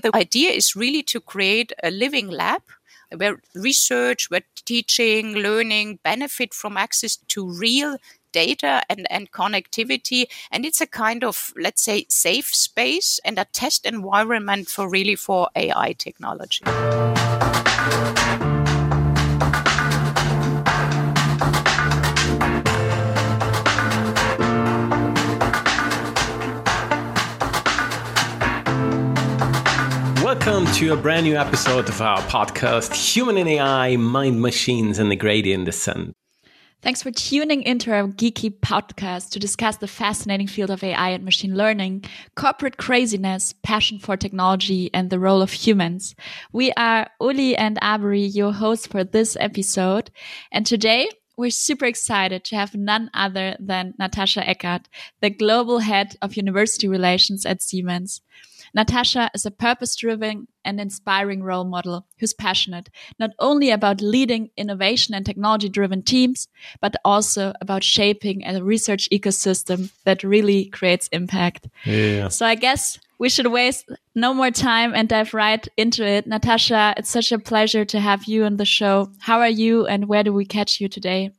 The idea is really to create a living lab where research, where teaching, learning benefit from access to real data and, and connectivity. And it's a kind of, let's say, safe space and a test environment for really for AI technology. To a brand new episode of our podcast, Human and AI, Mind Machines, and the Gradient Descent. Thanks for tuning into our geeky podcast to discuss the fascinating field of AI and machine learning, corporate craziness, passion for technology, and the role of humans. We are Uli and Abri, your hosts for this episode. And today we're super excited to have none other than Natascha Eckert, the global head of university relations at Siemens. Natascha is a purpose driven and inspiring role model who's passionate not only about leading innovation and technology driven teams, but also about shaping a research ecosystem that really creates impact. Yeah. So I guess we should waste no more time and dive right into it. Natascha, it's such a pleasure to have you on the show. How are you and where do we catch you today?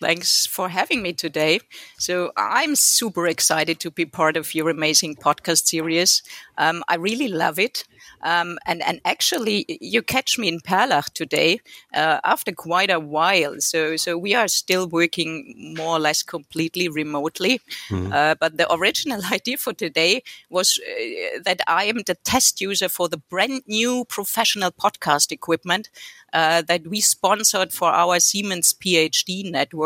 Thanks for having me today. So, I'm super excited to be part of your amazing podcast series. Um, I really love it. Um, and, and actually, you catch me in Perlach today uh, after quite a while. So, so we are still working more or less completely remotely. Mm-hmm. Uh, but the original idea for today was uh, that I am the test user for the brand new professional podcast equipment uh, that we sponsored for our Siemens PhD network.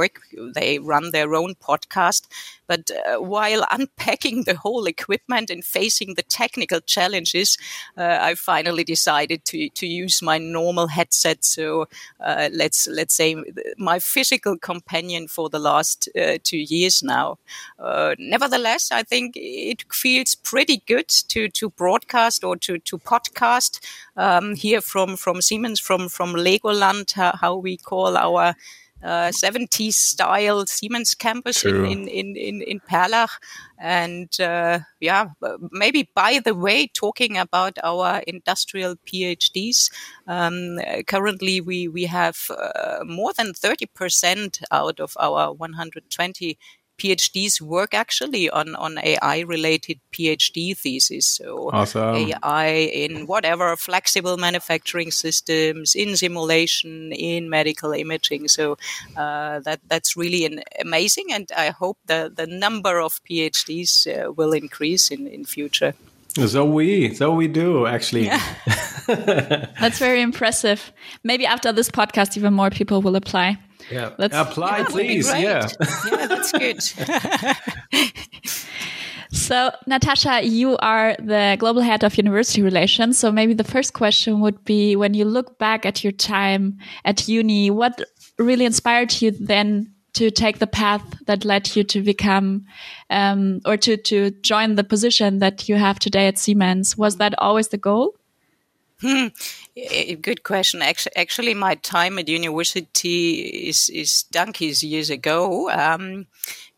They run their own podcast. But uh, while unpacking the whole equipment and facing the technical challenges, uh, I finally decided to, to use my normal headset. So uh, let's let's say my physical companion for the last uh, two years now. Uh, nevertheless, I think it feels pretty good to to broadcast or to to podcast um, here from from Siemens from from Legoland, how we call our uh, 70s style Siemens campus in, in, in, in, in Perlach. And uh, yeah, maybe by the way, talking about our industrial PhDs, um, currently we, we have uh, more than 30% out of our 120 PhDs work actually on, on AI related PhD thesis. So awesome. AI in whatever flexible manufacturing systems, in simulation, in medical imaging. So uh, that that's really an amazing, and I hope the the number of PhDs uh, will increase in in future. So we, so we do actually. Yeah. That's very impressive. Maybe after this podcast, even more people will apply. Yeah, apply, yeah, please. Yeah, yeah, that's good. so, Natascha, you are the global head of university relations. So, maybe the first question would be: when you look back at your time at uni, what really inspired you then to take the path that led you to become um, or to to join the position that you have today at Siemens? Was that always the goal? Hmm. Good question. Actually, my time at university is is donkeys years ago. Um,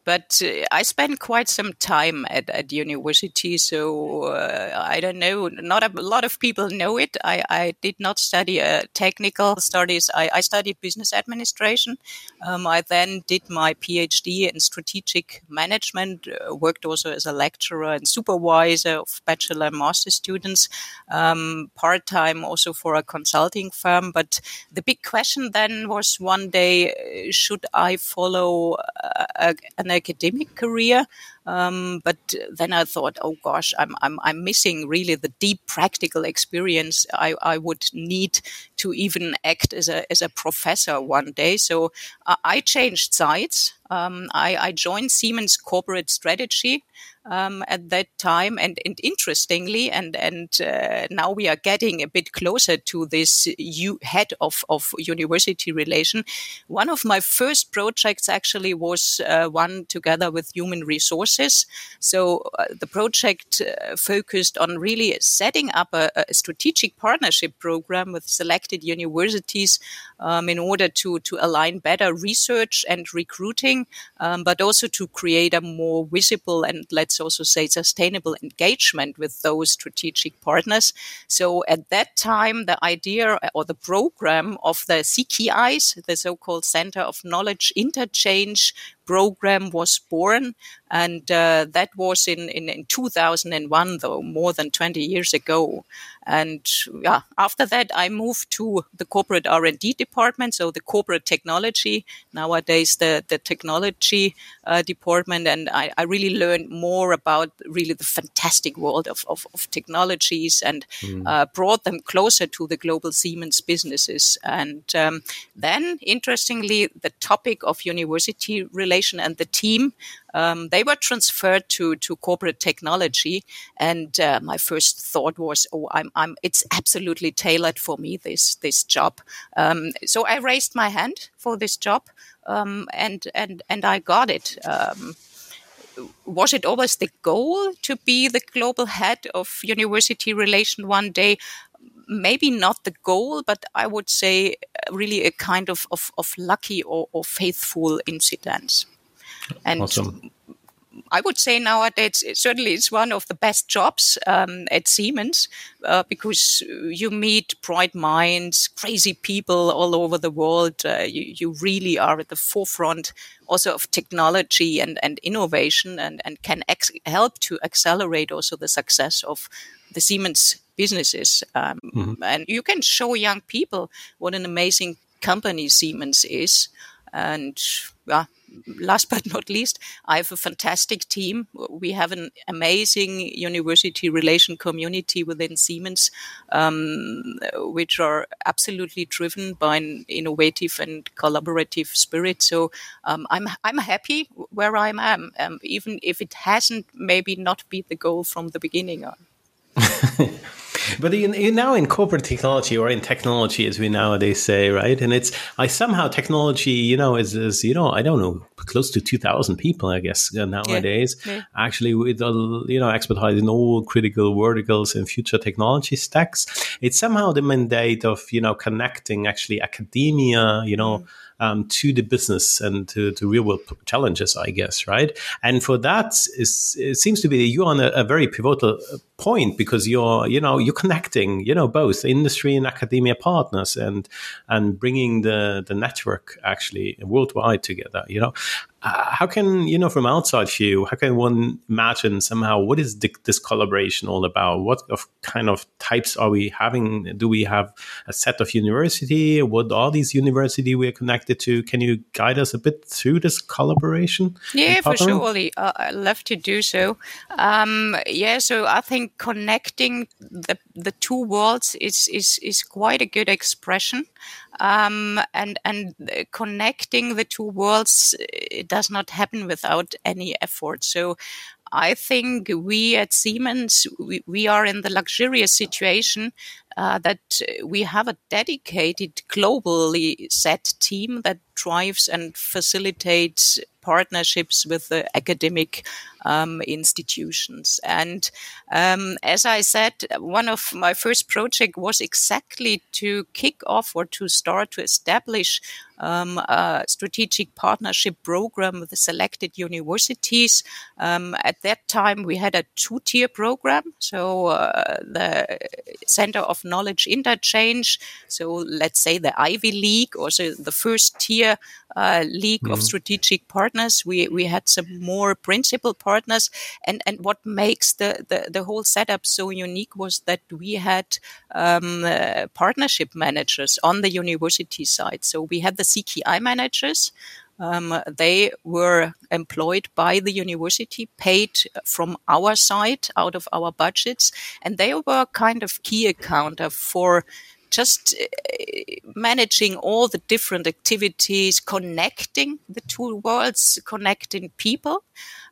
but uh, I spent quite some time at, at university, so uh, I don't know. Not a lot of people know it. I, I did not study uh, technical studies. I, I studied business administration. Um, I then did my PhD in strategic management. Uh, worked also as a lecturer and supervisor of bachelor and master students. Um, Part time also for a consulting firm. But the big question then was one day: uh, should I follow uh, an academic career. Um, but then I thought, oh gosh, I'm, I'm, I'm missing really the deep practical experience I, I would need to even act as a, as a professor one day. So uh, I changed sides. Um, I, I joined Siemens corporate strategy um, at that time. And, and interestingly, and and uh, now we are getting a bit closer to this U- head of of university relation. One of my first projects actually was uh, one together with human So uh, the project uh, focused on really setting up a, a, strategic partnership program with selected universities um, in order to, to align better research and recruiting, um, but also to create a more visible and let's also say sustainable engagement with those strategic partners. So at that time, the idea or the program of the CKIs, the so-called Center of Knowledge Interchange program was born. And uh, that was in, in, in 2001, though, more than 20 years ago. And yeah, after that, I moved to the corporate R&D department, so the corporate technology, nowadays the, the technology uh, department. And I, I, really learned more about really the fantastic world of, of, of technologies and mm. uh, brought them closer to the global Siemens businesses. And um, then, interestingly, the topic of university relation and the team um, they were transferred to to corporate technology, and uh, my first thought was, "Oh, I'm, I'm it's absolutely tailored for me this this job." Um, so I raised my hand for this job, um, and and and I got it um, was it always the goal to be the global head of university relation one day? Maybe not the goal, but I would say really a kind of, of, of lucky or, or faithful incident. And awesome. I would say nowadays, certainly it's one of the best jobs um, at Siemens uh, because you meet bright minds, crazy people all over the world. Uh, you, you, really are at the forefront also of technology and, and innovation and, and can ex- help to accelerate also the success of the Siemens businesses. Um, mm-hmm. And you can show young people what an amazing company Siemens is. And yeah, last but not least, I have a fantastic team. We have an amazing university relation community within Siemens, um, which are absolutely driven by an innovative and collaborative spirit. So um, I'm I'm happy where I am, um, even if it hasn't maybe not been the goal from the beginning on. but you, you now in corporate technology or in technology, as we nowadays say, right? And it's I somehow technology, you know, is, is you know I don't know close to two thousand people, I guess uh, nowadays. Yeah. Yeah. Actually, with you know expertise in all critical verticals and future technology stacks, it's somehow the mandate of you know connecting actually academia, you know. Mm um, to the business and to, to real world challenges, I guess, right? And for that, is, it seems to be you're on a, a, very pivotal uh, point because you're, you know, you're connecting, you know, both industry and academia partners and and bringing the the network actually worldwide together. You know, uh, how can you know from outside view how can one imagine somehow what is the, this collaboration all about? What of kind of types are we having? Do we have a set of university? What are these university we're connected to? Can you guide us a bit through this collaboration? Yeah for sure Ollie. Uh, i'd love to do so. Um, yeah so i think connecting the the two worlds is is is quite a good expression um, and and connecting the two worlds it does not happen without any effort. So I think we at Siemens, we, we are in the luxurious situation uh, that we have a dedicated, globally set team that drives and facilitates partnerships with the academic um, institutions. And um, as I said, one of my first project was exactly to kick off or to start to establish um, a strategic partnership program with the selected universities. Um, at that time, we had a two-tier program, so uh, the Center of Knowledge Interchange. So let's say the Ivy League, also the first tier uh, league mm-hmm. of strategic partners. We we had some more principal partners, and and what makes the the, the whole setup so unique was that we had um, uh, partnership managers on the university side. So we had the CKI managers. Um, they were employed by the university, paid from our side out of our budgets, and they were kind of key accounter for just uh, managing all the different activities, connecting the two worlds, connecting people.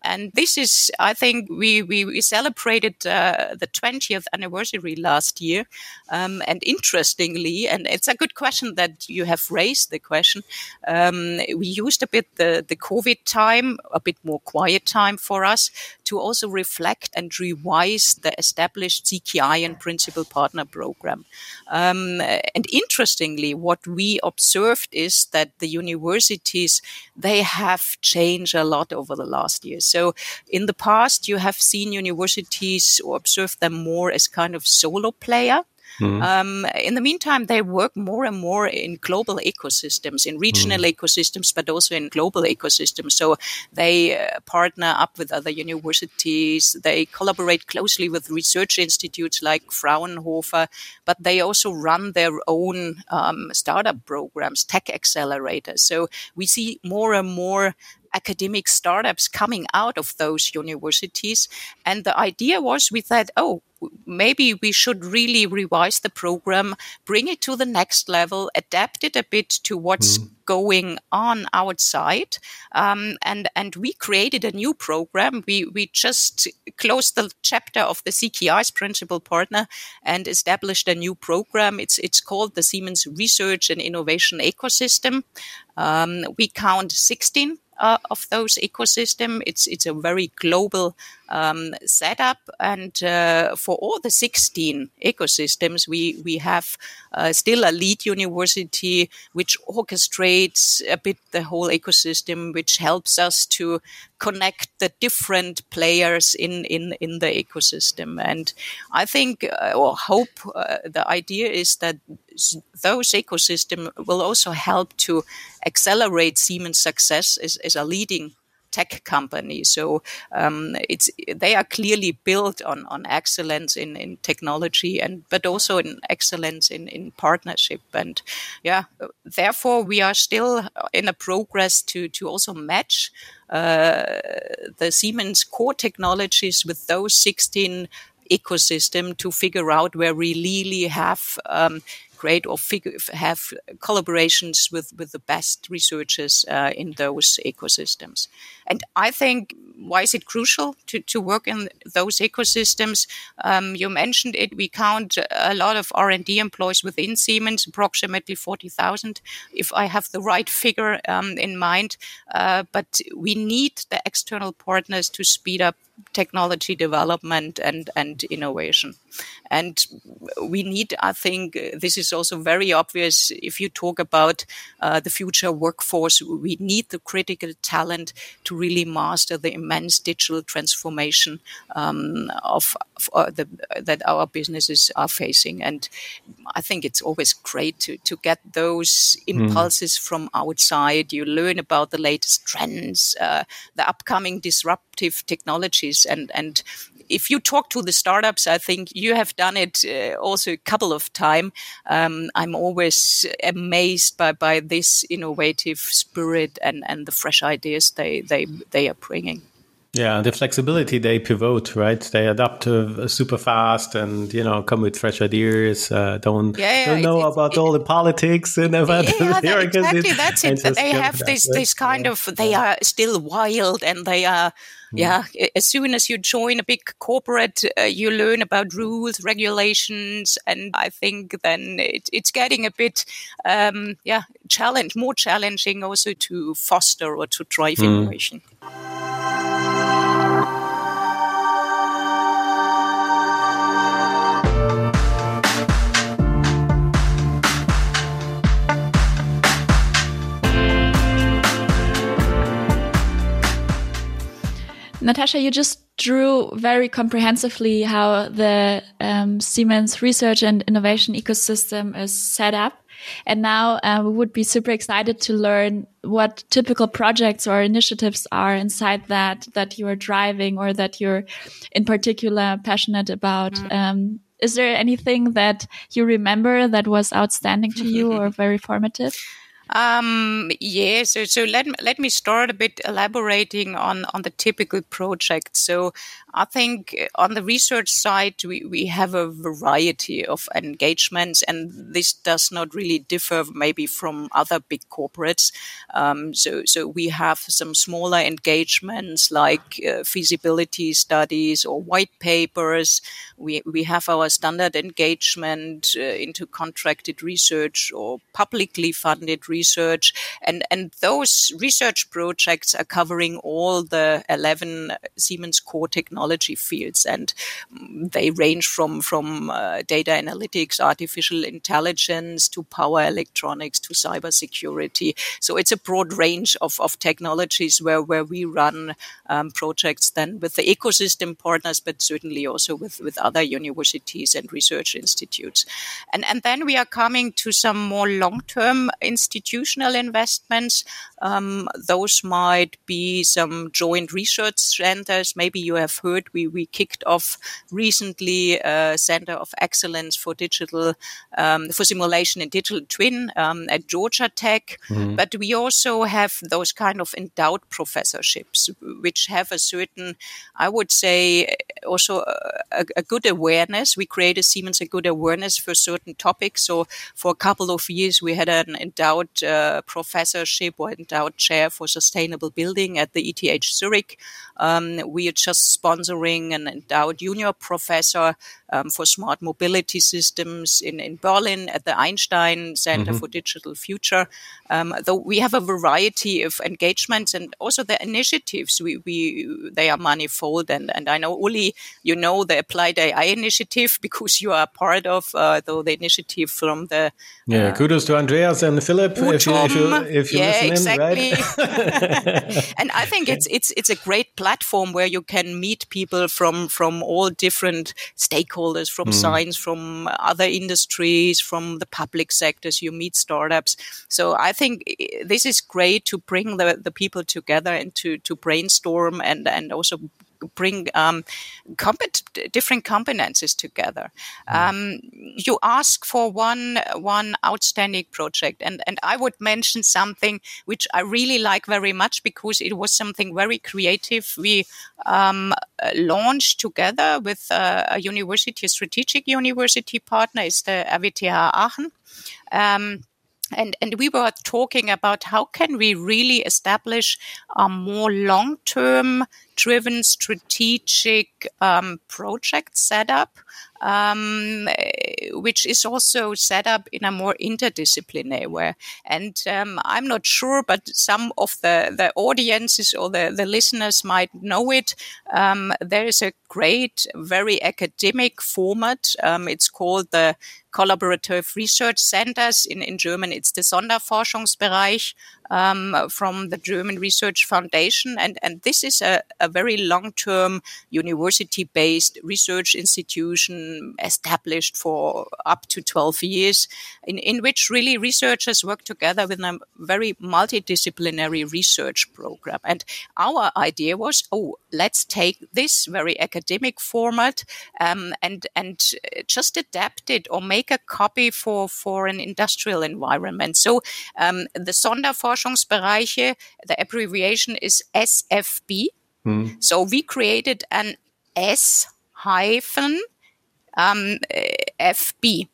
And this is, I think, we, we, we celebrated uh, the 20th anniversary last year. Um, and interestingly, and it's a good question that you have raised the question, um, we used a bit the, the COVID time, a bit more quiet time for us to also reflect and revise the established CKI and principal partner program. Um, and interestingly, what we observed is that the universities, they have changed a lot over the last years. So in the past, you have seen universities or observed them more as kind of solo player. Mm. Um, in the meantime, they work more and more in global ecosystems, in regional mm. ecosystems, but also in global ecosystems. So they uh, partner up with other universities. They collaborate closely with research institutes like Fraunhofer, but they also run their own um, startup programs, tech accelerators. So we see more and more academic startups coming out of those universities. And the idea was we thought, oh, maybe we should really revise the program, bring it to the next level, adapt it a bit to what's mm. going on outside. Um, and, and we created a new program. We, we just closed the chapter of the CKI's principal partner and established a new program. It's, it's called the Siemens Research and Innovation Ecosystem. Um, we count 16 uh, of those ecosystem. It's it's a very global um, setup, and uh, for all the 16 ecosystems, we we have uh, still a lead university which orchestrates a bit the whole ecosystem, which helps us to connect the different players in in in the ecosystem. And I think uh, or hope uh, the idea is that those ecosystem will also help to accelerate Siemens' success as, as a leading tech company. So um, it's they are clearly built on on excellence in, in technology and but also in excellence in, in partnership. And yeah, therefore we are still in a progress to to also match uh, the Siemens core technologies with those 16 ecosystem to figure out where we really have um, great or figure, have collaborations with, with the best researchers uh, in those ecosystems. And I think why is it crucial to, to work in those ecosystems? Um, you mentioned it. We count a lot of R&D employees within Siemens, approximately 40,000, if I have the right figure um, in mind. Uh, but we need the external partners to speed up technology development and, and innovation. And we need, I think, this is also very obvious if you talk about uh, the future workforce, we need the critical talent to really master the immense digital transformation um, of, of uh, the, that our businesses are facing. And I think it's always great to, to get those hmm. impulses mm. from outside. You learn about the latest trends, uh, the upcoming disruptive technologies, and, and if you talk to the startups, I think you have done it uh, also a couple of times. Um, I'm always amazed by, by this innovative spirit and, and the fresh ideas they, they, they are bringing. Yeah, the flexibility they pivot, right? They adapt uh, super fast and you know come with fresh ideas. Uh, don't yeah, yeah, don't know it, about it, all the politics and about yeah, that, exactly. That's it. They have this this kind of they are still wild and they are. Yeah. As soon as you join a big corporate, uh, you learn about rules, regulations, and I think then it, it's getting a bit um, yeah challenge more challenging also to foster or to drive mm. innovation. Natascha, you just drew very comprehensively how the um, Siemens research and innovation ecosystem is set up. And now uh, we would be super excited to learn what typical projects or initiatives are inside that that you are driving or that you're in particular passionate about. Mm. Um, is there anything that you remember that was outstanding to you or very formative? Um, yeah, so so let let me start a bit elaborating on on the typical project. So I think on the research side we we have a variety of engagements, and this does not really differ maybe from other big corporates. Um, so so we have some smaller engagements like uh, feasibility studies or white papers. We we have our standard engagement uh, into contracted research or publicly funded research research. And, and those research projects are covering all the 11 Siemens core technology fields. And they range from, from uh, data analytics, artificial intelligence to power electronics to cybersecurity. So it's a broad range of, of technologies where, where we run um, projects then with the ecosystem partners, but certainly also with, with other universities and research institutes. And, and then we are coming to some more long-term institutes institutional investments. Um, those might be some joint research centers. Maybe you have heard we, we kicked off recently a center of excellence for digital, um, for simulation and digital twin um, at Georgia Tech. Mm-hmm. But we also have those kind of endowed professorships, which have a certain, I would say, also a, a good awareness. We created Siemens a good awareness for certain topics. So for a couple of years, we had an endowed uh, professorship or endowed chair for sustainable building at the ETH Zurich. Um, we are just sponsoring an endowed junior professor um, for smart mobility systems in, in Berlin at the Einstein Center mm-hmm. for Digital Future. Um, though we have a variety of engagements and also the initiatives, we, we they are manifold. And, and I know, Uli, you know the Applied AI initiative because you are part of uh, the, the initiative from the. Yeah, uh, kudos to Andreas and Philip if you, if you, if you yeah, listen exactly. right? and I think it's it's it's a great platform where you can meet people from from all different stakeholders stakeholders from mm. science, from other industries, from the public sectors. You meet startups. So I think this is great to bring the, the people together and to, to brainstorm and, and also bring um, different competencies together. Mm. Um, you ask for one one outstanding project, and and I would mention something which I really like very much because it was something very creative. We um, launched together with uh, a university, a strategic university partner, is the RWTH Aachen. And and we were talking about how can we really establish a more long term driven strategic um, project setup um, which is also set up in a more interdisciplinary way. And um, I'm not sure, but some of the, the audiences or the, the listeners might know it. Um, there is a great, very academic format. Um, it's called the Collaborative Research Centers. In, in German, it's the Sonderforschungsbereich um, from the German Research Foundation. And, and this is a, a very long term university based research institution established for up to 12 years, in, in which really researchers work together with a very multidisciplinary research program. And our idea was oh, let's take this very academic format um, and, and just adapt it or make a copy for, for an industrial environment. So um, the Sonderforschungsbereiche, The abbreviation is SFB. Hmm. So we created an S hyphen um, FB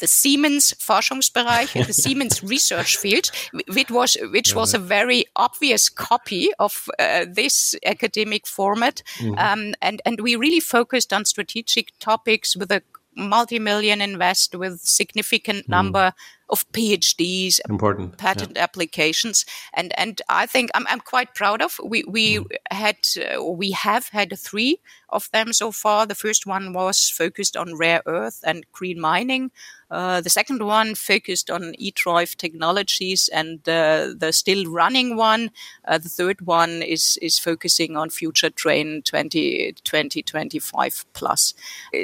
the Siemens Forschungsbereich, the Siemens Research Field, which was which was a very obvious copy of uh, this academic format, mm-hmm. um, and and we really focused on strategic topics with a multi-million invest with significant mm. number of PhDs, important patent yeah. applications, and and I think I'm I'm quite proud of. We we mm. had uh, we have had three of them so far. The first one was focused on rare earth and green mining. Uh, the second one focused on eDrive technologies, and uh, the still running one, uh, the third one is is focusing on future train 20, 2025 plus.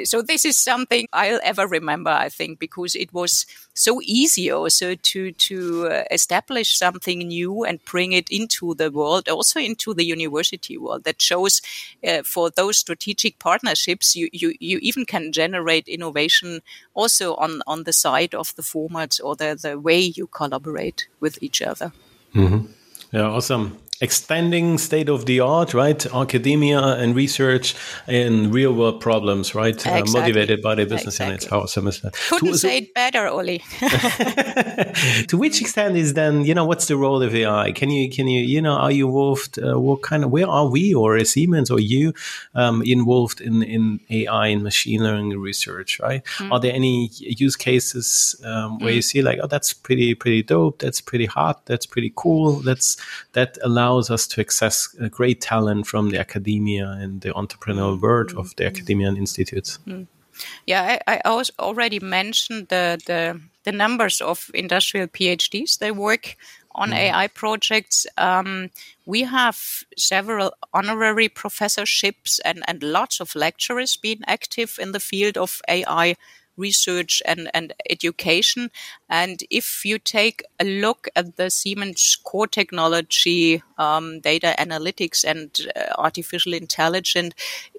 So this is something I'll ever remember, I think, because it was so easy also to to uh, establish something new and bring it into the world, also into the university world. That shows uh, for those strategic partnerships, you, you, you even can generate innovation also on, on the side of the formats or the, the way you collaborate with each other. Mm-hmm. Yeah, awesome extending state of the art, right? Academia and research in real world problems, right? Exactly. Uh, motivated by the business exactly. units. How awesome is that? Couldn't to, say it better, Oli. to which extent is then, you know, what's the role of AI? Can you, can you, you know, are you involved? Uh, what kind of, where are we or Siemens or you um, involved in, in AI and machine learning research, right? Mm. Are there any use cases um, where mm. you see like, oh, that's pretty, pretty dope. That's pretty hot. That's pretty cool. That's, that allows allows us to access great talent from the academia and the entrepreneurial world of the academia and institutes. Mm. Yeah, I, I already mentioned the, the, the numbers of industrial PhDs. They work on mm. AI projects. Um, we have several honorary professorships and, and lots of lecturers being active in the field of AI research and, and education. And if you take a look at the Siemens core technology, um, data analytics and uh, artificial intelligence,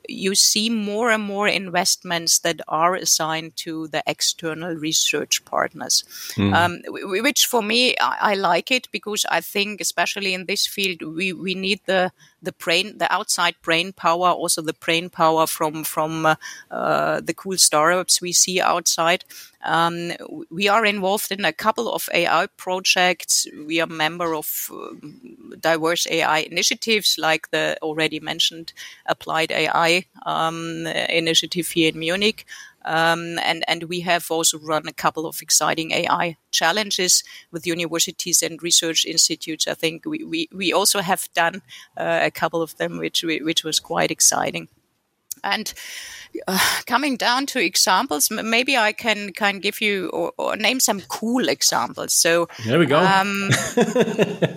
you see more and more investments that are assigned to the external research partners, mm. um, which for me, I, I, like it because I think, especially in this field, we, we need the the brain, the outside brain power, also the brain power from from uh, uh, the cool startups we see outside. Um, we are involved in a couple of AI projects. We are member of uh, diverse AI initiatives, like the already mentioned Applied AI um, initiative here in Munich. Um, and and we have also run a couple of exciting AI challenges with universities and research institutes. I think we, we, we also have done uh, a couple of them, which which was quite exciting. And uh, coming down to examples, maybe I can can give you or, or name some cool examples. So there we go. Um,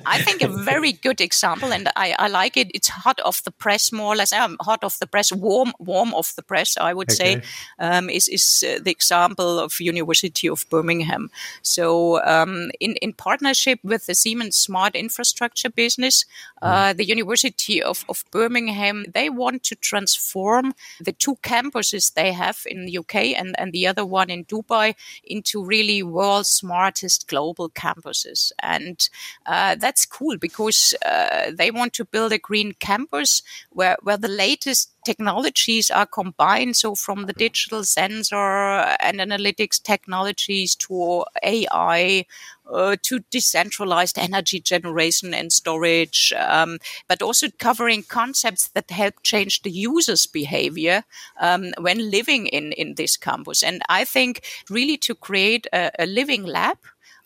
I think a very good example, and I, I, like it. It's hot off the press, more or less. Um, hot off the press, warm warm off the press. I would okay. say um, is is uh, the example of University of Birmingham. So um, in in partnership with the Siemens Smart Infrastructure business, uh, mm. the University of, of Birmingham they want to transform the two campuses they have in the UK and, and the other one in Dubai into really world's smartest global campuses. And uh, that's cool because uh, they want to build a green campus where, where the latest technologies are combined. So from the digital sensor and analytics technologies to AI, uh, to decentralized energy generation and storage, um, but also covering concepts that help change the user's behavior um, when living in, in this campus. And I think really to create a, a living lab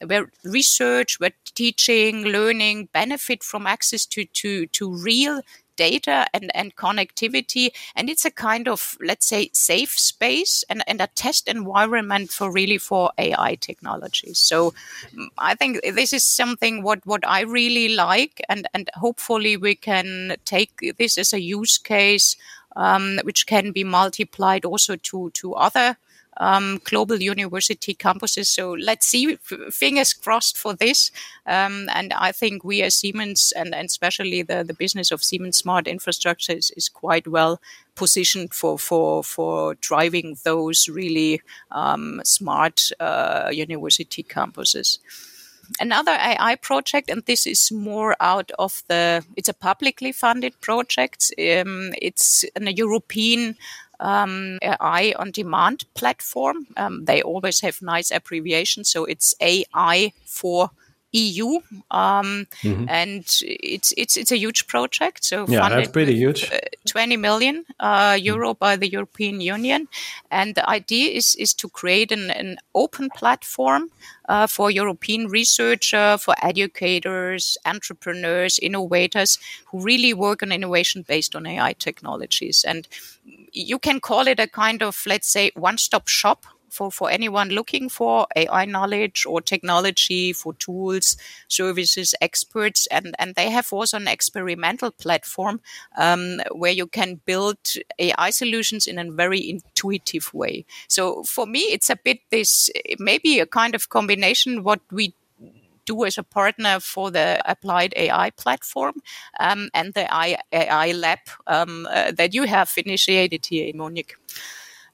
where research, where teaching, learning benefit from access to, to, to real data and, and connectivity. And it's a kind of, let's say, safe space and, and a test environment for really for AI technologies. So mm, I think this is something what, what I really like and, and hopefully we can take this as a use case um, which can be multiplied also to, to other um, global university campuses. So let's see, fingers crossed for this. Um, and I think we as Siemens and, and especially the, the business of Siemens Smart Infrastructure is, is quite well positioned for, for, for driving those really um, smart uh, university campuses another AI project, and this is more out of the, it's a publicly funded project. Um, it's a European um, AI on demand platform. Um, they always have nice abbreviations. So it's AI for EU, um, mm-hmm. and it's it's it's a huge project. So yeah, that's pretty huge. Uh, Twenty million uh, euro mm. by the European Union, and the idea is is to create an, an open platform uh, for European researchers, for educators, entrepreneurs, innovators who really work on innovation based on AI technologies. And you can call it a kind of, let's say, one stop shop for, for anyone looking for AI knowledge or technology for tools, services, experts. And, and they have also an experimental platform um, where you can build AI solutions in a very intuitive way. So for me, it's a bit this, maybe a kind of combination what we do as a partner for the Applied AI platform um, and the AI lab um, uh, that you have initiated here in Munich.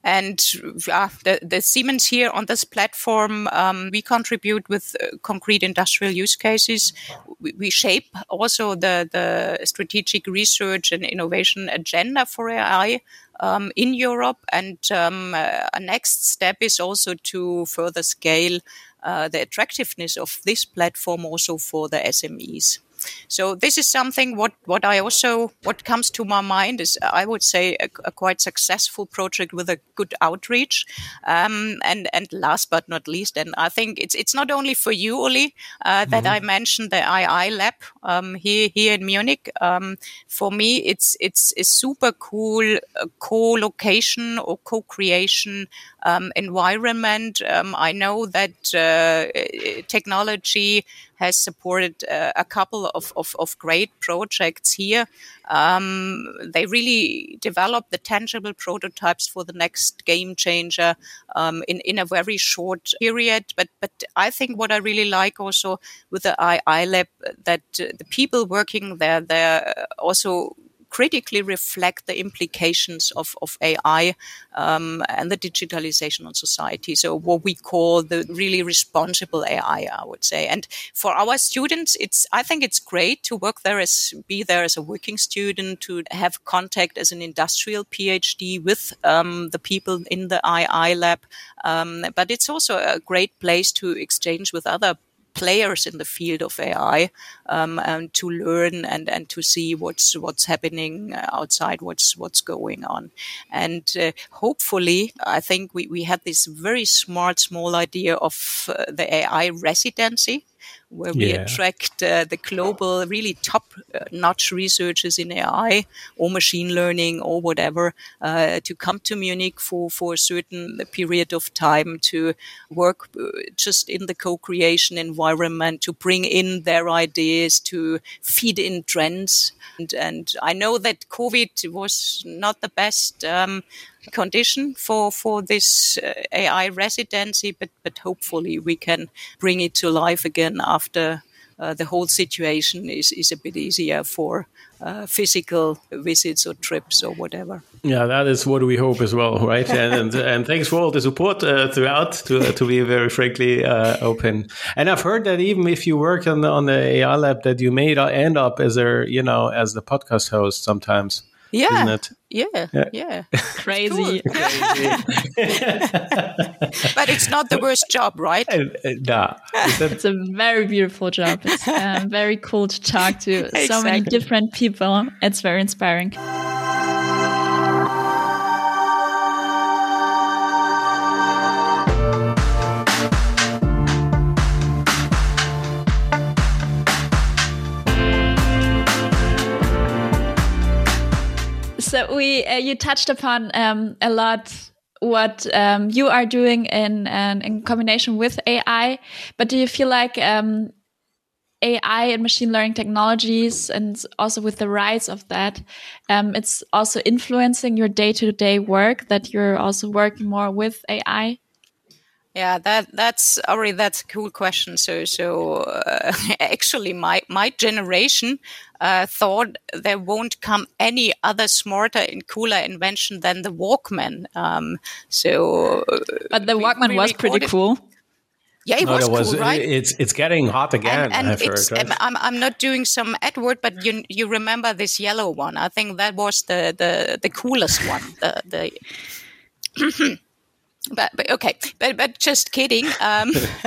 And uh, the, the, Siemens here on this platform, um, we contribute with uh, concrete industrial use cases. We, we shape also the, the strategic research and innovation agenda for AI um, in Europe. And um, uh, a next step is also to further scale Uh, the attractiveness of this platform also for the SMEs. So this is something what what I also what comes to my mind is I would say a, a quite successful project with a good outreach. Um, and and last but not least, and I think it's it's not only for you, Uli, uh, that mm-hmm. I mentioned the AI lab um, here here in Munich. Um, for me, it's it's a super cool uh, co-location or co-creation um, environment. Um, I know that uh, technology has supported uh, a couple of, of, of, great projects here. Um, they really developed the tangible prototypes for the next game changer um, in, in a very short period. But, but I think what I really like also with the AI lab that uh, the people working there, they're also critically reflect the implications of, of AI um, and the digitalization on society. So what we call the really responsible AI, I would say. And for our students, it's I think it's great to work there as be there as a working student, to have contact as an industrial PhD with um, the people in the AI lab. Um, but it's also a great place to exchange with other players in the field of AI um, and to learn and, and to see what's what's happening outside, what's what's going on, and uh, hopefully, I think we, we had this very smart small idea of uh, the AI residency where we yeah. attract uh, the global, really top uh, notch researchers in AI or machine learning or whatever uh, to come to Munich for, for a certain period of time to work uh, just in the co creation environment, to bring in their ideas, to feed in trends. And, and I know that COVID was not the best. Um, condition for for this uh, AI residency, but but hopefully we can bring it to life again after uh, the whole situation is is a bit easier for uh, physical visits or trips or whatever. Yeah, that is what we hope as well, right? and, and, and thanks for all the support uh, throughout. To uh, to be very frankly uh, open, and I've heard that even if you work on the on the AI lab, that you may end up as a you know as the podcast host sometimes. Yeah. Yeah. Yeah. yeah. Crazy. but it's not the worst job, right? Uh, uh, nah. it's a very beautiful job. It's um, very cool to talk to exactly. so many different people. It's very inspiring. So we uh, you touched upon um, a lot what um, you are doing in in combination with AI, but do you feel like um, AI and machine learning technologies, and also with the rise of that, um, it's also influencing your day to day work that you're also working more with AI? Yeah, that that's already that's a cool question. So so uh, actually, my my generation uh, thought there won't come any other smarter and cooler invention than the Walkman. Um, so, but the Walkman we, we was pretty cool. Yeah, it no, was, was cool, right? It's it's getting hot again. And, and heard, right? I'm I'm not doing some Edward, but you you remember this yellow one? I think that was the the the coolest one. The the but, but okay, but but just kidding. Um,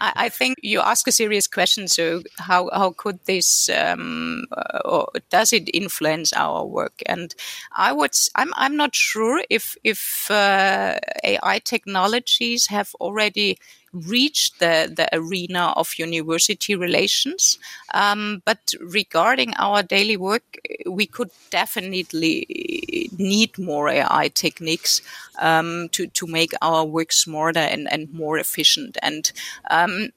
I, I, think you ask a serious question. So how how could this um, or does it influence our work? And I would I'm I'm not sure if if uh, AI technologies have already reached the, the arena of university relations. Um, but regarding our daily work, we could definitely need more AI techniques um, to, to make our work smarter and, and more efficient. And um,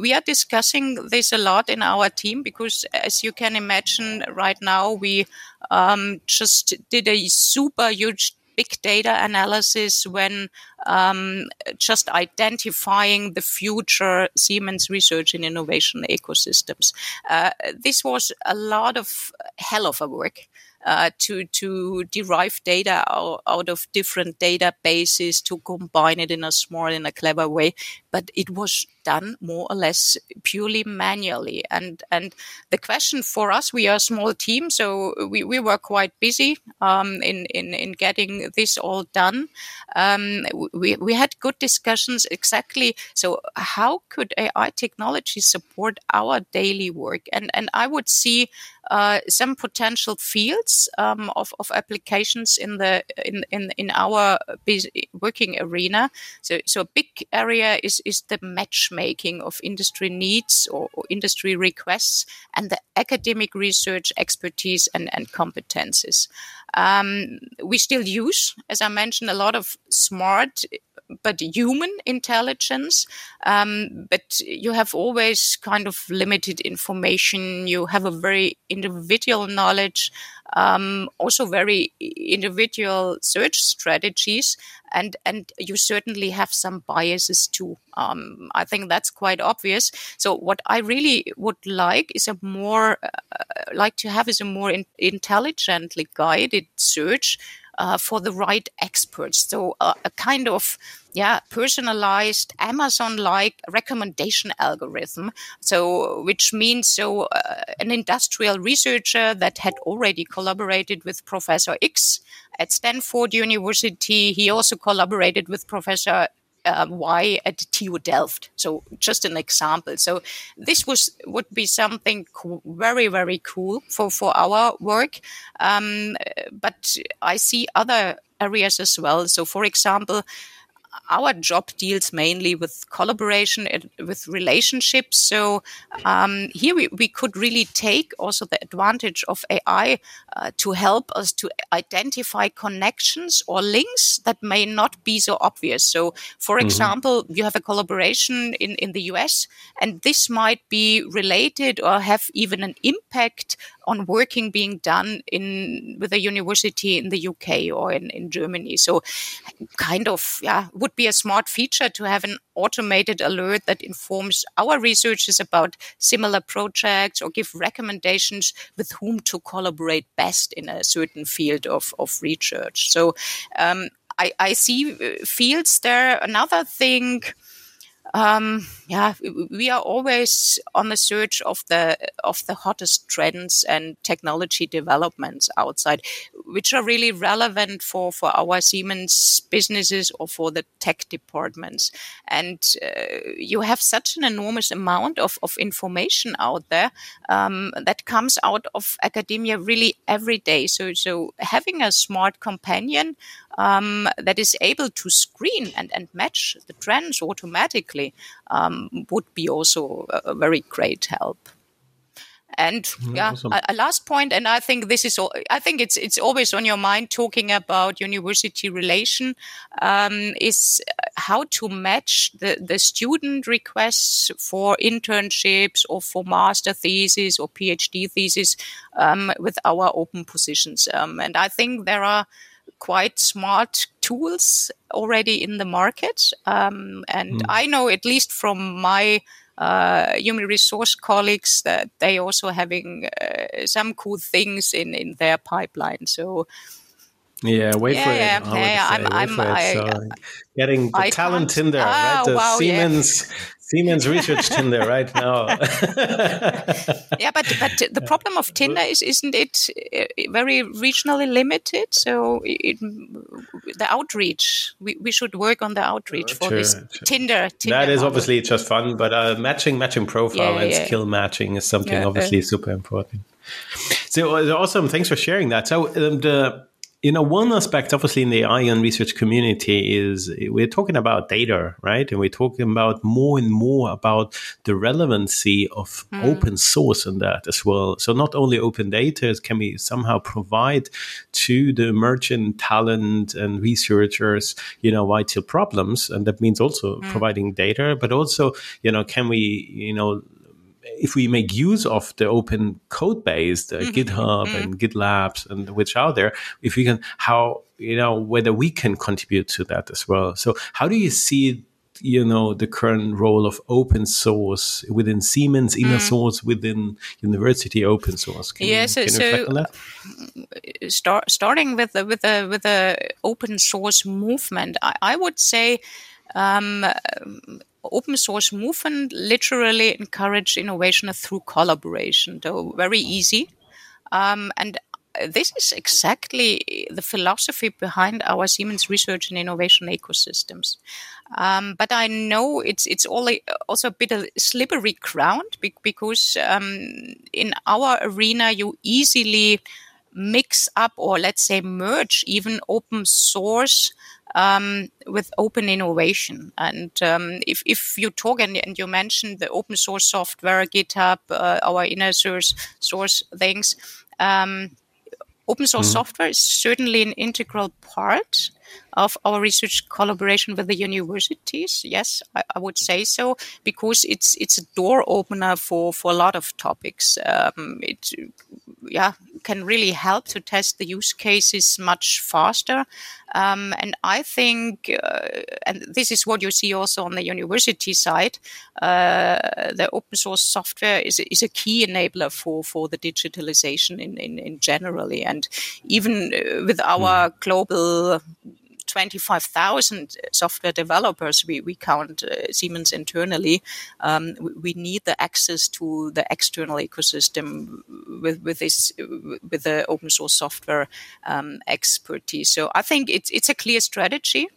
we are discussing this a lot in our team because, as you can imagine, right now we um, just did a super huge big data analysis when um, just identifying the future Siemens research and innovation ecosystems. Uh, this was a lot of hell of a work uh, to to derive data out, out, of different databases to combine it in a smart in a clever way but it was done more or less purely manually. And and the question for us we are a small team so we, we were quite busy um, in, in in getting this all done. Um, we, we had good discussions exactly so how could ai technology support our daily work? And and i would see uh, some potential fields um, of, of applications in the in in, in our working arena. So so a big area is is the matchmaking of industry needs or, or industry requests and the academic research expertise and, and competences. Um, we still use, as I mentioned, a lot of smart but human intelligence. Um, but you have always kind of limited information. You have a very individual knowledge, um, also very individual search strategies, and and you certainly have some biases too. Um, I think that's quite obvious. So what I really would like is a more uh, like to have is a more in- intelligently guided search uh, for the right experts. So uh, a kind of yeah personalized Amazon-like recommendation algorithm. So which means so uh, an industrial researcher that had already collaborated with Professor X at Stanford University. He also collaborated with Professor uh, Y at TU Delft. So just an example. So this was would be something co- very very cool for for our work. Um, but I see other areas as well. So for example our job deals mainly with collaboration and with relationships. So um, here we, we could really take also the advantage of AI uh, to help us to identify connections or links that may not be so obvious. So, for mm-hmm. example, you have a collaboration in, in the US, and this might be related or have even an impact on working being done in with a university in the UK or in, in Germany. So kind of yeah would be a smart feature to have an automated alert that informs our researchers about similar projects or give recommendations with whom to collaborate best in a certain field of, of research. So um, I, I see uh, fields there. Another thing um, yeah, we are always on the search of the of the hottest trends and technology developments outside, which are really relevant for for our Siemens businesses or for the tech departments. And uh, you have such an enormous amount of of information out there um, that comes out of academia really every day. So so having a smart companion um, that is able to screen and, and match the trends automatically um, would be also a, a very great help. And mm, yeah, awesome. a, a, last point, and I think this is, all, I think it's it's always on your mind talking about university relation, um, is how to match the the student requests for internships or for master thesis or PhD thesis um, with our open positions. Um, and I think there are quite smart tools already in the market. Um, and mm. I know, at least from my uh, human resource colleagues, that they also having uh, some cool things in, in their pipeline. So, yeah, wait yeah, for yeah, it. Yeah, I'm, I'm, I, so getting the I talent in there, ah, right? The wow, Siemens yeah. Siemens research Tinder right now. yeah, but but the problem of Tinder is isn't it uh, very regionally limited? So it, the outreach we, we should work on the outreach for this Tinder, Tinder. That is model. obviously just fun, but uh, matching matching profile yeah, and yeah. skill matching is something yeah, obviously uh, super important. So uh, awesome! Thanks for sharing that. So um, the you know, one aspect, obviously, in the ION research community is we're talking about data, right? And we're talking about more and more about the relevancy of mm. open source in that as well. So not only open data can we somehow provide to the emerging talent and researchers, you know, vital problems, and that means also mm. providing data, but also, you know, can we, you know, if we make use of the open code base, the mm-hmm. GitHub mm-hmm. and GitLabs and which are there, if we can, how, you know, whether we can contribute to that as well. So how do you see you know the current role of open source within Siemens, inner mm. source within university open source. Can yeah, you, so, so start, starting with the with the with the open source movement, I, I would say. Um, open source movement literally encourage innovation through collaboration, So very easy. Um, and this is exactly the philosophy behind our Siemens research and innovation ecosystems. Um, but I know it's it's only also a bit of slippery ground because um, in our arena you easily mix up or let's say merge even open source um, with open innovation. And um, if, if you talk and, and, you mentioned the open source software, GitHub, uh, our inner source source things, um, open source mm-hmm. software is certainly an integral part of our research collaboration with the universities. Yes, I, I, would say so because it's it's a door opener for for a lot of topics. Um, it yeah can really help to test the use cases much faster. Um, and I think, uh, and this is what you see also on the university side, uh, the open source software is, is a key enabler for, for the digitalization in, in, in generally. And even uh, with our mm. global 25,000 software developers we, we count uh, Siemens internally, um, we, need the access to the external ecosystem with, with this, with the open source software um, expertise. So I think it's, it's a clear strategy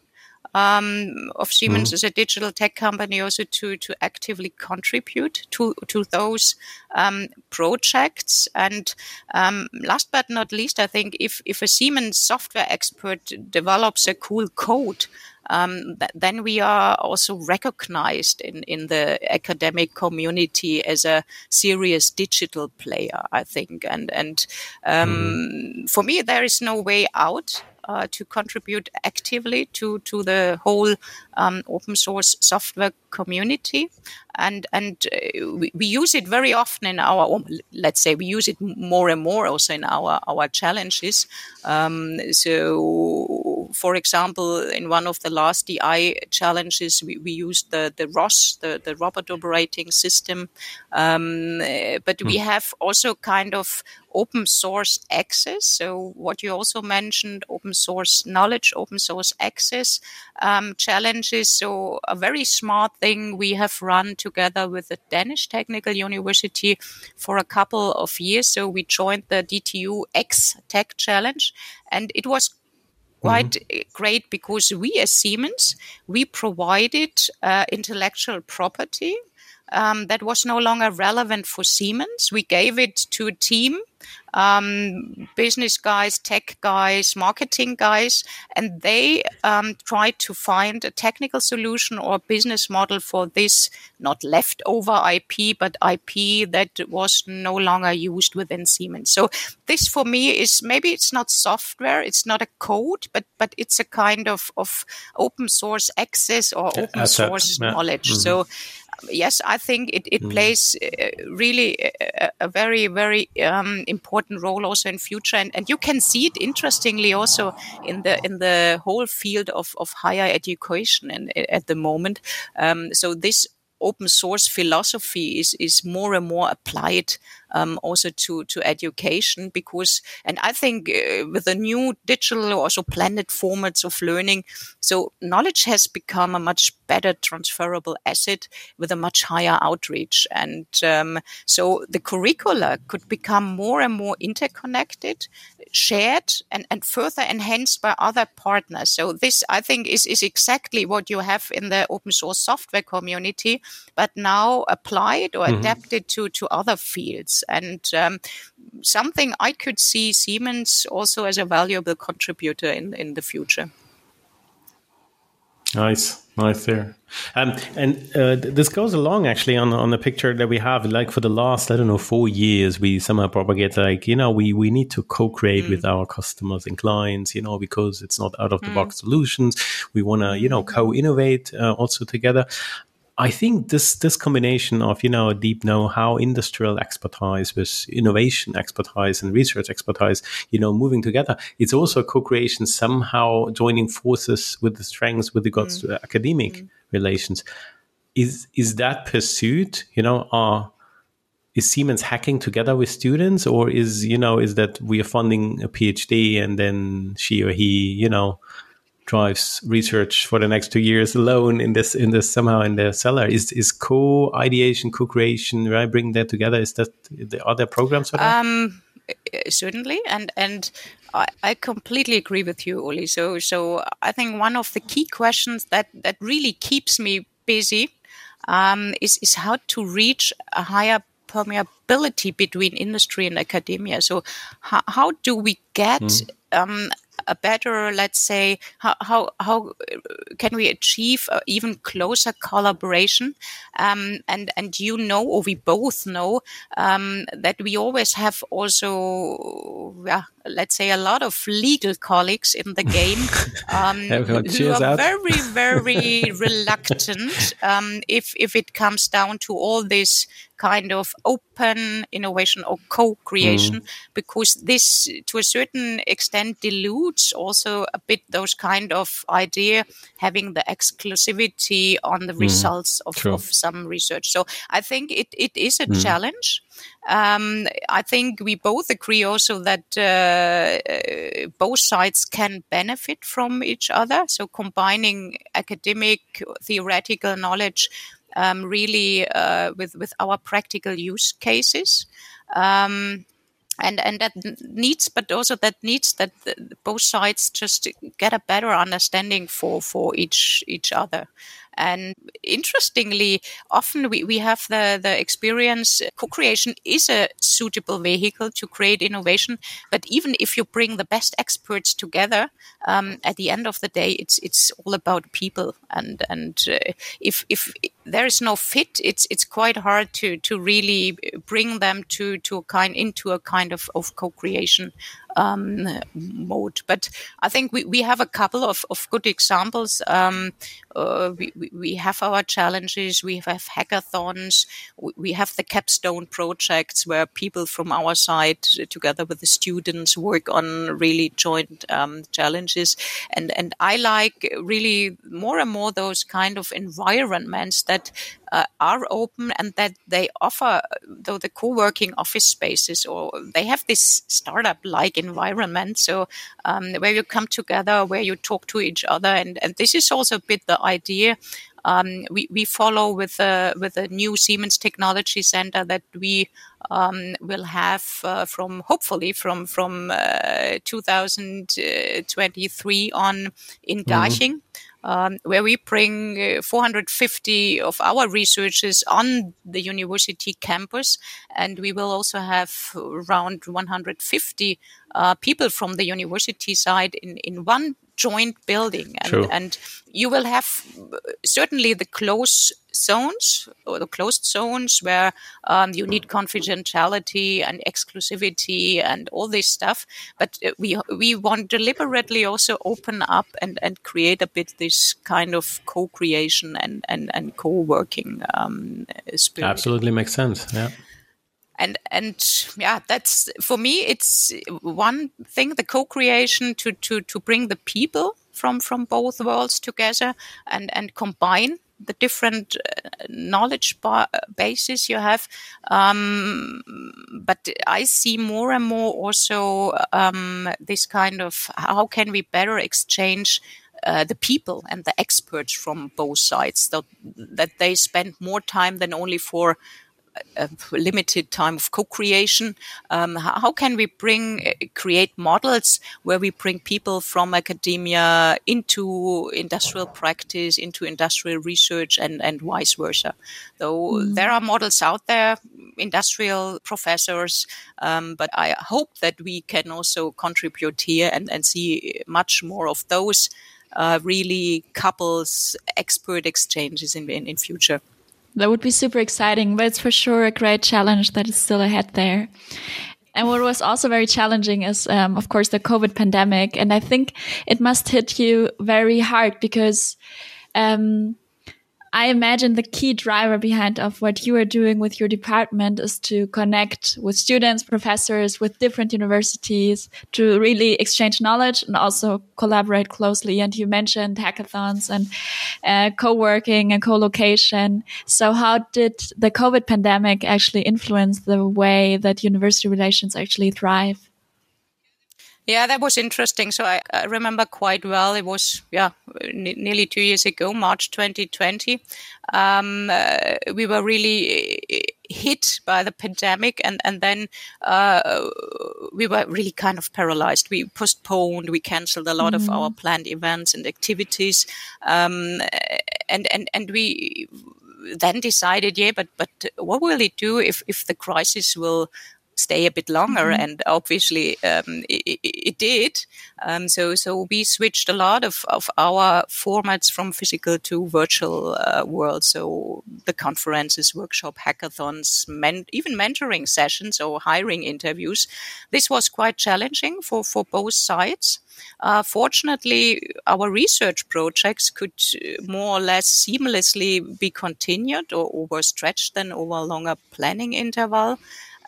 um, of Siemens mm-hmm. as a digital tech company also to to actively contribute to to those um, projects. And um, last but not least, I think if if a Siemens software expert develops a cool code. Um, th- then we are also recognized in, in the academic community as a serious digital player, I think. And and um, mm. for me, there is no way out uh, to contribute actively to to the whole um, open source software community, and and uh, we, we, use it very often in our let's say we use it more and more also in our our challenges. Um, so, for example, in one of the last DI challenges, we, we used the the ROS, the the robot operating system, um, but we hmm. have also kind of open source access. So what you also mentioned, open source knowledge, open source access um, challenges. So a very smart thing we have run together with the Danish Technical University for a couple of years. So we joined the DTU X Tech Challenge, and it was quite mm-hmm. great because we as Siemens we provided uh, intellectual property um, that was no longer relevant for Siemens. We gave it to a team um, business guys, tech guys, marketing guys, and they um, tried to find a technical solution or business model for this not leftover IP, but IP that was no longer used within Siemens. So this for me is maybe it's not software, it's not a code, but but it's a kind of of open source access or open source yeah. knowledge. Mm-hmm. So yes, I think it, it mm. plays uh, really a, a, very, very um, important role also in future. And, and you can see it interestingly also in the in the whole field of, of higher education and, at the moment. Um, so this open source philosophy is, is more and more applied um, also to, to education because, and I think uh, with the new digital or also blended formats of learning, so knowledge has become a much better transferable asset with a much higher outreach. And um, so the curricula could become more and more interconnected, shared, and, and further enhanced by other partners. So this, I think, is, is exactly what you have in the open source software community, but now applied or mm-hmm. adapted to, to other fields and um, something I could see Siemens also as a valuable contributor in in the future. Nice, nice there. Um, and uh, this goes along actually on on the picture that we have. Like for the last, I don't know, four years, we somehow propagate like you know we we need to co-create mm. with our customers and clients, you know, because it's not out of the box mm. solutions. We want to you know co-innovate uh, also together I think this this combination of you know deep know-how, industrial expertise with innovation expertise and research expertise, you know, moving together, it's also a co-creation somehow joining forces with the strengths with regards mm. to academic mm. relations. Is is that pursuit? You know, are is Siemens hacking together with students, or is you know is that we are funding a PhD and then she or he you know drives research for the next two years alone in this in this somehow in the cellar is is co-ideation co-creation right bring that together is that the other programs for that? um certainly and and I, I completely agree with you Uli so so I think one of the key questions that that really keeps me busy um, is is how to reach a higher permeability between industry and academia so how, how do we get mm. um, a better, let's say, how how, how can we achieve even closer collaboration? Um, and and you know, or we both know um, that we always have also, yeah, let's say, a lot of legal colleagues in the game um, who are out. very very reluctant um, if if it comes down to all this kind of open innovation or co-creation mm. because this to a certain extent dilutes also a bit those kind of idea having the exclusivity on the mm. results of, of, some research so i think it, it is a mm. challenge um, I think we both agree also that uh, both sides can benefit from each other. So combining academic theoretical knowledge um, really uh, with with our practical use cases. Um, and and that needs, but also that needs that both sides just get a better understanding for for each each other. And interestingly, often we, we have the, the experience co-creation is a suitable vehicle to create innovation. But even if you bring the best experts together, um, at the end of the day, it's it's all about people. And and uh, if if there is no fit, it's it's quite hard to to really bring them to to a kind into a kind of, of co-creation um, mode. But I think we, we have a couple of, of good examples. Um, uh, we, we have our challenges, we have hackathons, we have the capstone projects where people from our side, together with the students, work on really joint um, challenges. And, and I like really more and more those kind of environments that uh, are open and that they offer though the co-working office spaces or they have this startup like environment so um, where you come together where you talk to each other and, and this is also a bit the idea um, we, we follow with a, with a new Siemens Technology Center that we um, will have uh, from hopefully from from uh, 2023 on in. Garching. Mm-hmm um, where we bring uh, 450 of our researchers on the university campus. And we will also have around 150 uh, people from the university side in, in one joint building. And, and you will have uh, certainly the close zones or the closed zones where um, you need confidentiality and exclusivity and all this stuff. But uh, we we want deliberately also open up and and create a bit this kind of co-creation and and and co-working um, spirit. Absolutely makes sense. Yeah and and yeah that's for me it's one thing the co-creation to to to bring the people from from both worlds together and and combine the different uh, knowledge ba- bases you have. Um, but i see more and more also um, this kind of how can we better exchange uh, the people and the experts from both sides so that they spend more time than only for a limited time of co-creation. Um, how can we bring uh, create models where we bring people from academia into industrial practice, into industrial research, and and vice versa? Though mm. there are models out there, industrial professors, um, but I hope that we can also contribute here and and see much more of those. Uh, really couples expert exchanges in, in, in future. That would be super exciting, but it's for sure a great challenge that is still ahead there. And what was also very challenging is, um, of course, the COVID pandemic. And I think it must hit you very hard because, um, I imagine the key driver behind of what you are doing with your department is to connect with students, professors, with different universities to really exchange knowledge and also collaborate closely. And you mentioned hackathons and uh, co-working and co-location. So how did the COVID pandemic actually influence the way that university relations actually thrive? Yeah, that was interesting. So I, I remember quite well. It was yeah, n- nearly two years ago, March 2020. Um, uh, we were really uh, hit by the pandemic, and and then uh, we were really kind of paralyzed. We postponed, we cancelled a lot mm-hmm. of our planned events and activities, um, and and and we then decided, yeah, but but what will it do if if the crisis will stay a bit longer, mm-hmm. and obviously um, it, it, did. Um, so so we switched a lot of, of our formats from physical to virtual uh, world. So the conferences, workshop, hackathons, men- even mentoring sessions or hiring interviews. This was quite challenging for for both sides. Uh, fortunately, our research projects could more or less seamlessly be continued or, or were stretched then over a longer planning interval.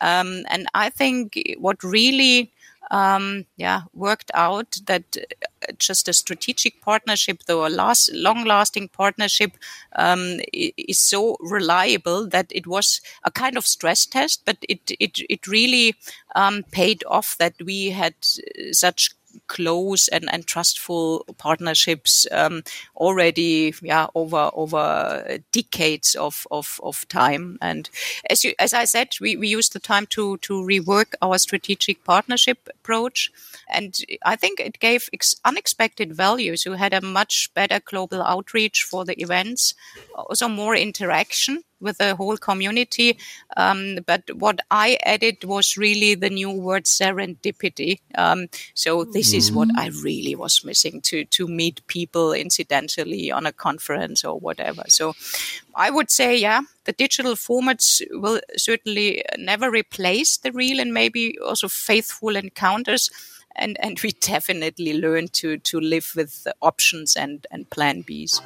Um, and I think what really um, yeah, worked out that uh, just a strategic partnership, though a last, long-lasting partnership, um, is so reliable that it was a kind of stress test, but it it it really um, paid off that we had uh, such close and, and trustful partnerships um, already yeah over over decades of, of, of time. And as you as I said we, we used the time to to rework our strategic partnership approach. And I think it gave ex- unexpected values. We had a much better global outreach for the events also more interaction with the whole community. Um, but what I added was really the new word serendipity. Um, so this mm-hmm. is what I really was missing to to meet people incidentally on a conference or whatever. So I would say, yeah, the digital formats will certainly never replace the real and maybe also faithful encounters. And, and we definitely learn to, to live with options and, and plan Bs.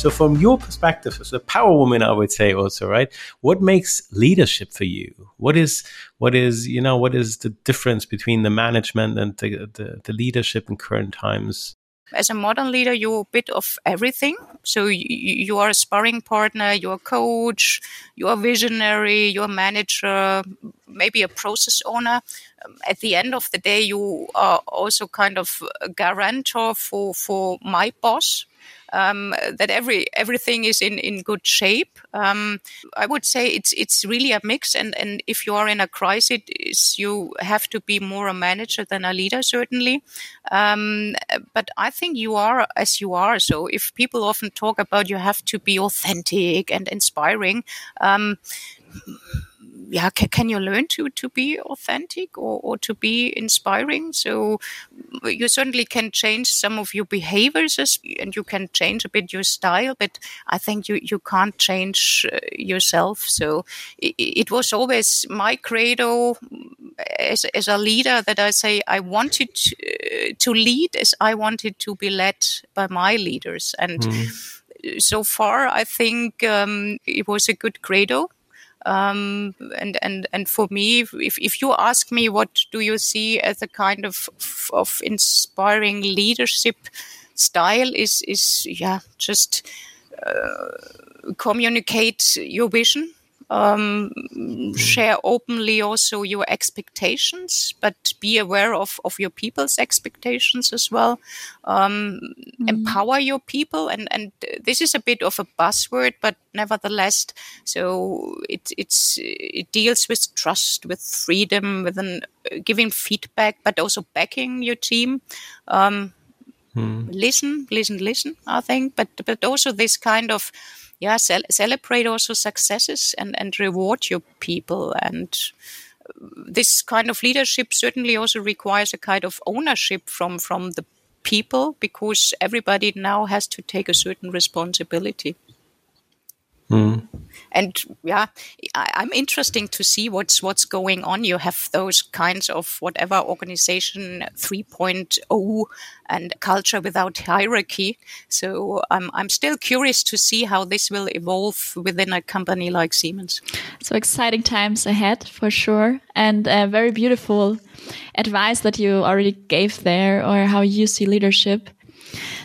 So, from your perspective as a power woman, I would say also, right? What makes leadership for you? What is what is you know what is the difference between the management and the, the, the leadership in current times? As a modern leader, you're a bit of everything. So you, you are a sparring partner, you're a coach, you're a visionary, you're a manager, maybe a process owner. At the end of the day, you are also kind of a guarantor for, for my boss um, that every everything is in, in good shape. Um, I would say it's it's really a mix, and, and if you are in a crisis, you have to be more a manager than a leader, certainly. Um, but I think you are as you are. So if people often talk about you have to be authentic and inspiring um, yeah, can, can you learn to to be authentic or, or to be inspiring? So you certainly can change some of your behaviors and you can change a bit your style, but I think you you can't change uh, yourself. So it, it was always my credo as, as a leader that I say I wanted to, uh, to lead as I wanted to be led by my leaders and. Mm. So far, I think um, it was a good credo um, and and and for me, if if you ask me, what do you see as a kind of of inspiring leadership style? Is is yeah, just uh, communicate your vision um, share openly also your expectations, but be aware of, of your people's expectations as well. Um, mm-hmm. Empower your people, and, and this is a bit of a buzzword, but nevertheless, so it it's it deals with trust, with freedom, with an, uh, giving feedback, but also backing your team. Um, hmm. Listen, listen, listen. I think, but but also this kind of yeah, ce- celebrate also successes and, and reward your people. And uh, this kind of leadership certainly also requires a kind of ownership from, from the people because everybody now has to take a certain responsibility. Mm. and yeah, I, am interesting to see what's what's going on. You have those kinds of whatever organization 3.0 and culture without hierarchy. So I'm I'm still curious to see how this will evolve within a company like Siemens. So exciting times ahead for sure, and uh, very beautiful advice that you already gave there, or how you see leadership.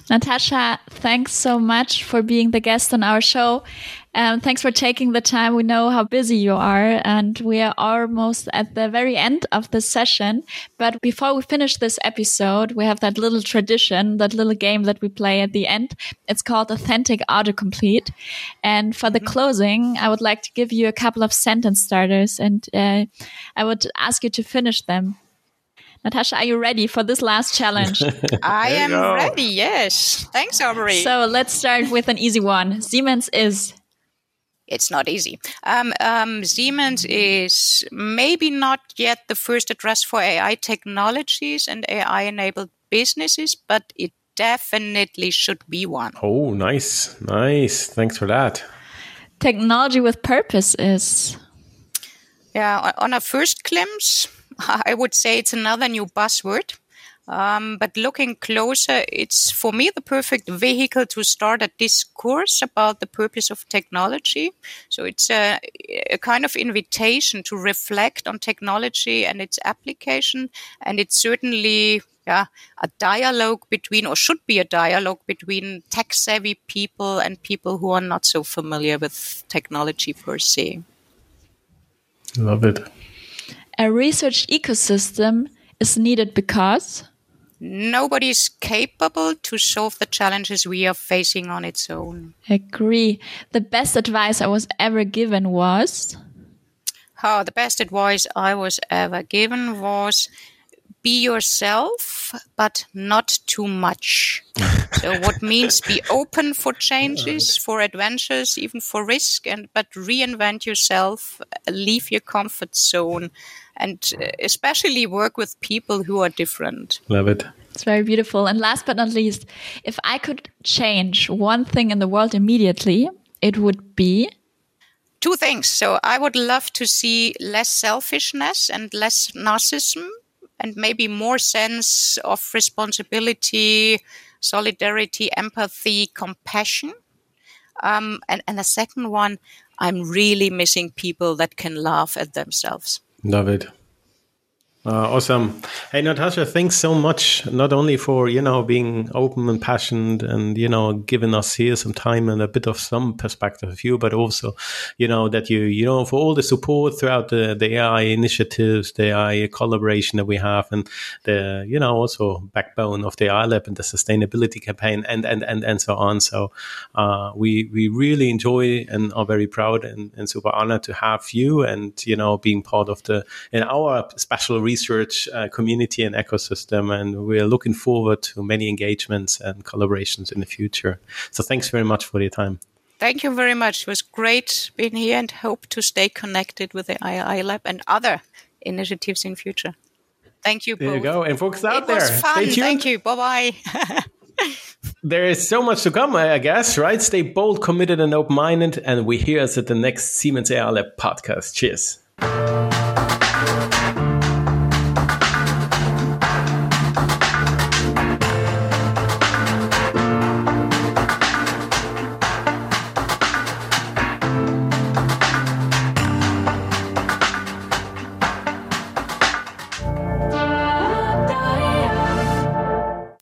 Natascha, thanks so much for being the guest on our show. Um, thanks for taking the time. We know how busy you are, and we are almost at the very end of the session. But before we finish this episode, we have that little tradition, that little game that we play at the end. It's called Authentic Autocomplete. And for the mm-hmm. closing, I would like to give you a couple of sentence starters, and uh, I would ask you to finish them. Natascha, are you ready for this last challenge? I am ready, yes. Thanks, Aubrey. So let's start with an easy one. Siemens is it's not easy. Um, um, Siemens is maybe not yet the first address for AI technologies and AI enabled businesses, but it definitely should be one. Oh, nice. Nice. Thanks for that. Technology with purpose is. Yeah, on a first glimpse, I would say it's another new buzzword. Um, but looking closer, it's for me the perfect vehicle to start a discourse about the purpose of technology. So it's a, a, kind of invitation to reflect on technology and its application. And it's certainly yeah, a dialogue between, or should be a dialogue between tech savvy people and people who are not so familiar with technology per se. Love it. A research ecosystem is needed because nobody is capable to solve the challenges we are facing on its own. Agree. The best advice I was ever given was. Oh, the best advice I was ever given was be yourself, but not too much. so what means be open for changes, for adventures, even for risk, and but reinvent yourself, leave your comfort zone, and uh, especially work with people who are different. Love it. It's very beautiful. And last but not least, if I could change one thing in the world immediately, it would be two things. So I would love to see less selfishness and less narcissism and maybe more sense of responsibility, solidarity, empathy, compassion. Um, and, and the second one, I'm really missing people that can laugh at themselves. It. Uh, awesome. Hey, Natascha, thanks so much. Not only for, you know, being open and passionate and, you know, giving us here some time and a bit of some perspective of you, but also, you know, that you, you know, for all the support throughout the, the AI initiatives, the AI collaboration that we have and the, you know, also backbone of the AI Lab and the sustainability campaign and, and, and, and so on. So, uh, we, we really enjoy and are very proud and, and super honored to have you and, you know, being part of the, in our special research research uh, community and ecosystem. And we're looking forward to many engagements and collaborations in the future. So thanks very much for your time. Thank you very much. It was great being here and hope to stay connected with the AI Lab and other initiatives in future. Thank you. There both. you go. And folks out it there, was fun. Thank you. Bye bye. there is so much to come, I guess, right? Stay bold, committed, and open minded. And we hear us at the next Siemens AI Lab podcast. Cheers.